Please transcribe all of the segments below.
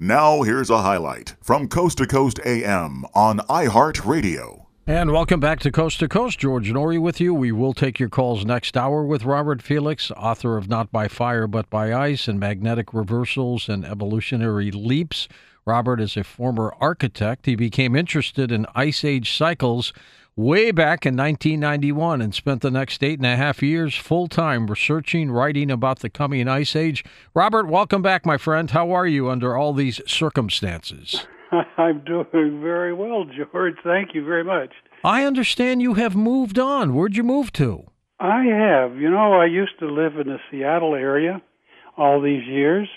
Now, here's a highlight from Coast to Coast AM on iHeartRadio. And welcome back to Coast to Coast. George Noory with you. We will take your calls next hour with Robert Felix, author of Not by Fire But by Ice and Magnetic Reversals and Evolutionary Leaps. Robert is a former architect. He became interested in ice age cycles way back in 1991 and spent the next eight and a half years full time researching, writing about the coming ice age. Robert, welcome back, my friend. How are you under all these circumstances? I'm doing very well, George. Thank you very much. I understand you have moved on. Where'd you move to? I have. You know, I used to live in the Seattle area all these years,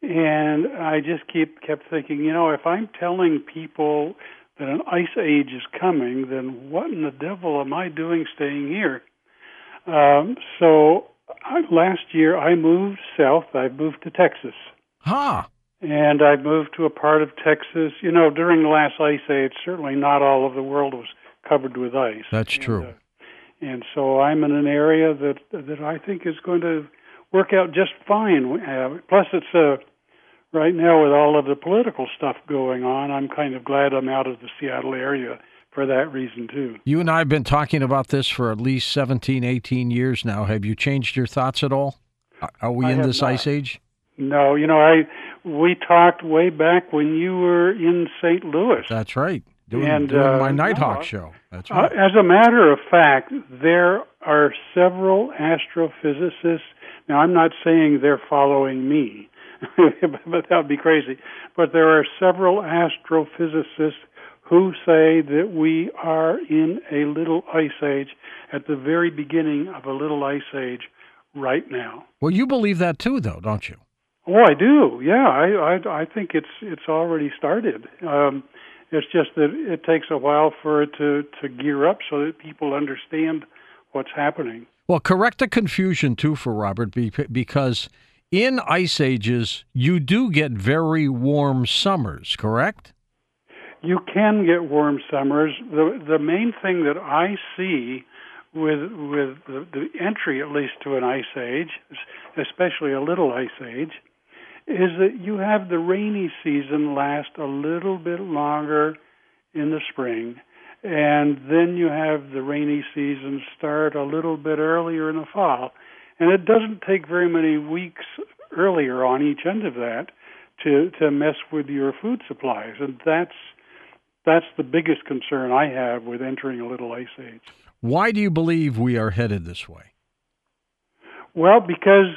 and I just keep kept thinking, you know, if I'm telling people that an ice age is coming, then what in the devil am I doing staying here? Um, so I, last year I moved south. I moved to Texas. Huh. And I moved to a part of Texas. You know, during the last ice age, certainly not all of the world was covered with ice. That's and, true. Uh, and so I'm in an area that that I think is going to work out just fine. Uh, plus, it's uh, right now with all of the political stuff going on, I'm kind of glad I'm out of the Seattle area for that reason too. You and I have been talking about this for at least 17, 18 years now. Have you changed your thoughts at all? Are we I in this not. ice age? No, you know, I we talked way back when you were in St. Louis. That's right. Doing, And, doing uh, my Nighthawk no, show. That's Uh, right. as a matter of fact, there are several astrophysicists. Now, I'm not saying they're following me, but that would be crazy. But there are several astrophysicists who say that we are in a little ice age at the very beginning of a little ice age right now. well, you believe that too, though, don't you? Oh, I do. Yeah, I I, I think it's it's already started. Um, it's just that it takes a while for it to to gear up so that people understand what's happening. Well, correct the confusion too for Robert, be- because in ice ages you do get very warm summers. Correct? You can get warm summers. The the main thing that I see with with the, the entry at least to an ice age, especially a little ice age, is that you have the rainy season last a little bit longer in the spring, and then you have the rainy season start a little bit earlier in the fall. And it doesn't take very many weeks earlier on each end of that to to mess with your food supplies, and that's that's the biggest concern I have with entering a little ice age. Why do you believe we are headed this way? Well, because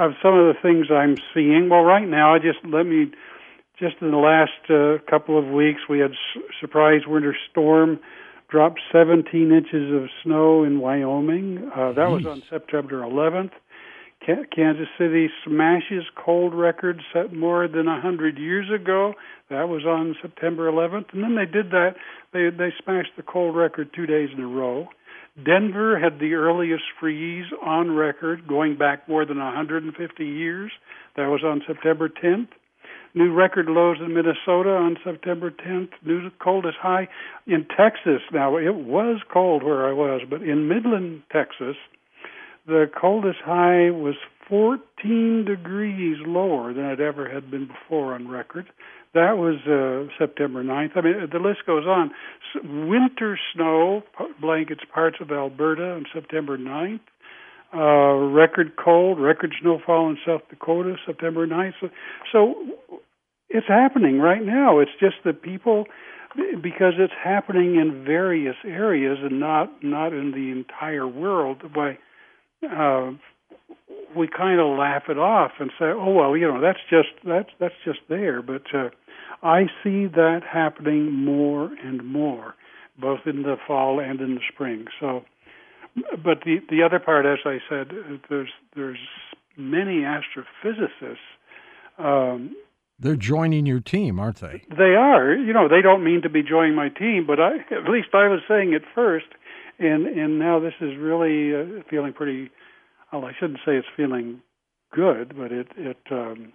of some of the things I'm seeing. Well, right now, I just let me just in the last uh, couple of weeks, we had s- surprise winter storm, dropped 17 inches of snow in Wyoming. Uh, that was on September 11th. Kansas City smashes cold record set more than a hundred years ago. That was on September 11th, and then they did that. They they smashed the cold record two days in a row. Denver had the earliest freeze on record, going back more than 150 years. That was on September 10th. New record lows in Minnesota on September 10th. New coldest high in Texas. Now it was cold where I was, but in Midland, Texas, the coldest high was 14 degrees lower than it ever had been before on record. That was uh, September 9th. I mean, the list goes on. Winter snow blankets parts of Alberta on September 9th. Uh, record cold, record snowfall in South Dakota, September 9th. So, so it's happening right now. It's just that people, because it's happening in various areas and not not in the entire world. Why, uh, we kind of laugh it off and say, "Oh well, you know, that's just that's that's just there." But uh, I see that happening more and more, both in the fall and in the spring. So, but the the other part, as I said, uh, there's there's many astrophysicists. Um, They're joining your team, aren't they? they are, you know, they don't mean to be joining my team, but I at least I was saying it first, and and now this is really uh, feeling pretty. Well, I shouldn't say it's feeling good, but it it um,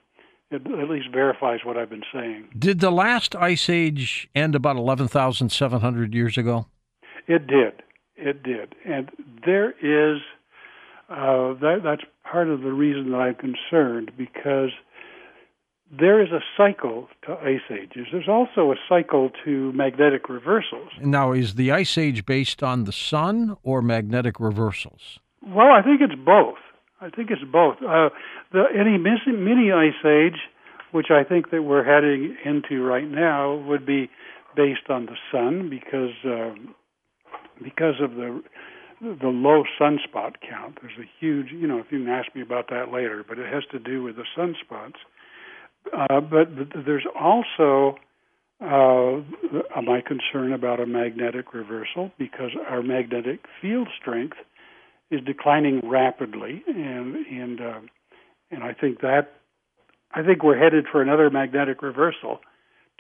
it at least verifies what I've been saying. Did the last ice age end about 11,700 years ago? It did, it did, and there is uh, that that's part of the reason that I'm concerned because there is a cycle to ice ages. There's also a cycle to magnetic reversals. Now, is the ice age based on the sun or magnetic reversals? Well, I think it's both. I think it's both. Uh, the any mini ice age, which I think that we're heading into right now, would be based on the sun because uh, because of the the low sunspot count. There's a huge, you know, if you can ask me about that later, but it has to do with the sunspots. Uh, but, but there's also uh, my concern about a magnetic reversal because our magnetic field strength is declining rapidly, and and uh, and I think that I think we're headed for another magnetic reversal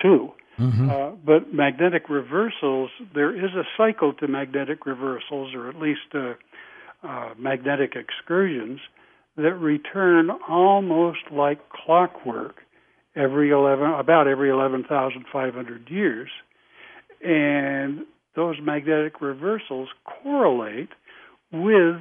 too. Mm-hmm. Uh, but magnetic reversals, there is a cycle to magnetic reversals, or at least uh, uh, magnetic excursions, that return almost like clockwork every 11, about every 11,500 years. And those magnetic reversals correlate with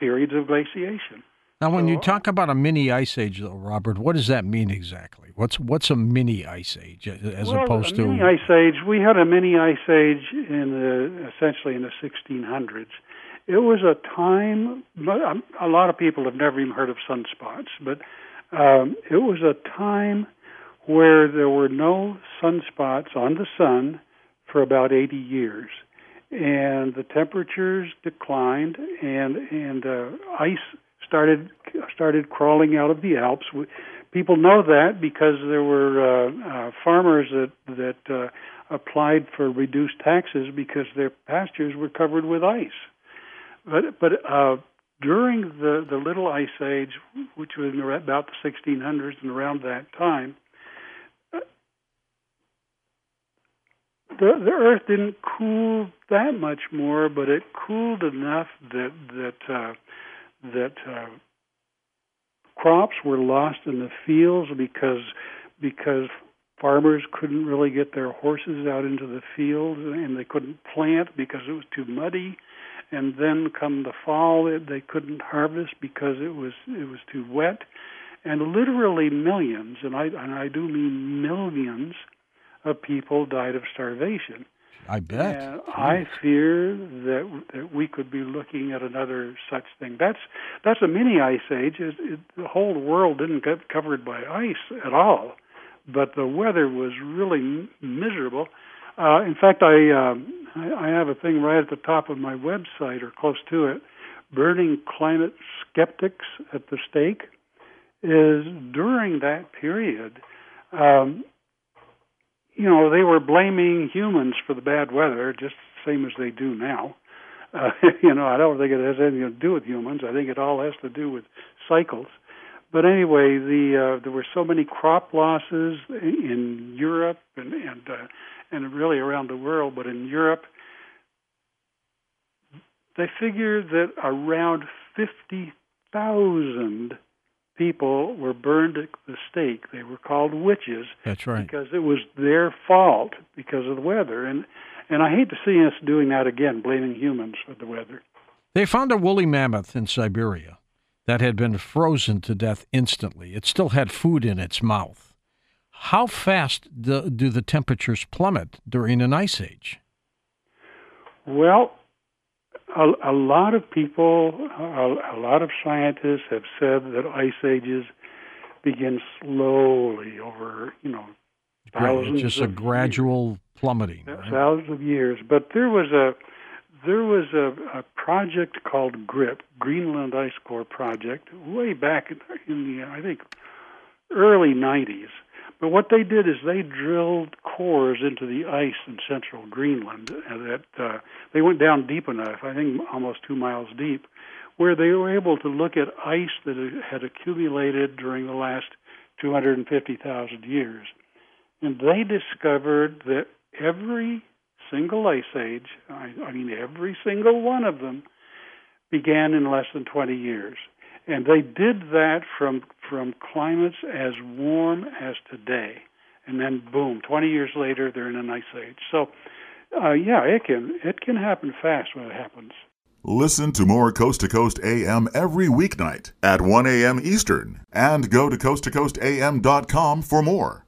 periods of glaciation. Now, when so, you talk about a mini ice age, though, Robert, what does that mean exactly? What's what's a mini ice age as well, opposed to mini ice age? We had a mini ice age in the essentially in the 1600s. It was a time. A lot of people have never even heard of sunspots, but um, it was a time where there were no sunspots on the sun for about 80 years, and the temperatures declined, and and uh, ice started started crawling out of the Alps. People know that because there were uh, uh, farmers that that uh, applied for reduced taxes because their pastures were covered with ice. But but uh, during the, the Little Ice Age, which was about the 1600s and around that time, the, the Earth didn't cool that much more, but it cooled enough that that uh, that uh, crops were lost in the fields because because farmers couldn't really get their horses out into the fields and they couldn't plant because it was too muddy and then come the fall they couldn't harvest because it was it was too wet and literally millions and I and I do mean millions of people died of starvation. I bet. And I fear that that we could be looking at another such thing. That's that's a mini ice age. It, it, the whole world didn't get covered by ice at all, but the weather was really miserable. Uh, in fact, I, um, I I have a thing right at the top of my website or close to it. Burning climate skeptics at the stake is during that period. Um, you know, they were blaming humans for the bad weather, just the same as they do now. Uh, you know, I don't think it has anything to do with humans. I think it all has to do with cycles. But anyway, the uh, there were so many crop losses in Europe and and uh, and really around the world, but in Europe, they figure that around fifty thousand people were burned at the stake. They were called witches. That's right. Because it was their fault because of the weather. And and I hate to see us doing that again, blaming humans for the weather. They found a woolly mammoth in Siberia that had been frozen to death instantly. It still had food in its mouth. How fast do, do the temperatures plummet during an ice age? Well, a, a lot of people, a, a lot of scientists have said that ice ages begin slowly over, you know, thousands. It's just a gradual years, plummeting. Right? Thousands of years. But there was a there was a, a project called GRIP, Greenland Ice Core Project, way back in the I think early 90s, but what they did is they drilled cores into the ice in central Greenland. That uh, they went down deep enough, I think almost two miles deep, where they were able to look at ice that had accumulated during the last 250,000 years, and they discovered that every single ice age, I, I mean every single one of them, began in less than 20 years. And they did that from from climates as warm as today, and then boom, 20 years later they're in an ice age. So, uh, yeah, it can it can happen fast when it happens. Listen to more Coast to Coast AM every weeknight at 1 a.m. Eastern and go to coasttocoastam.com for more.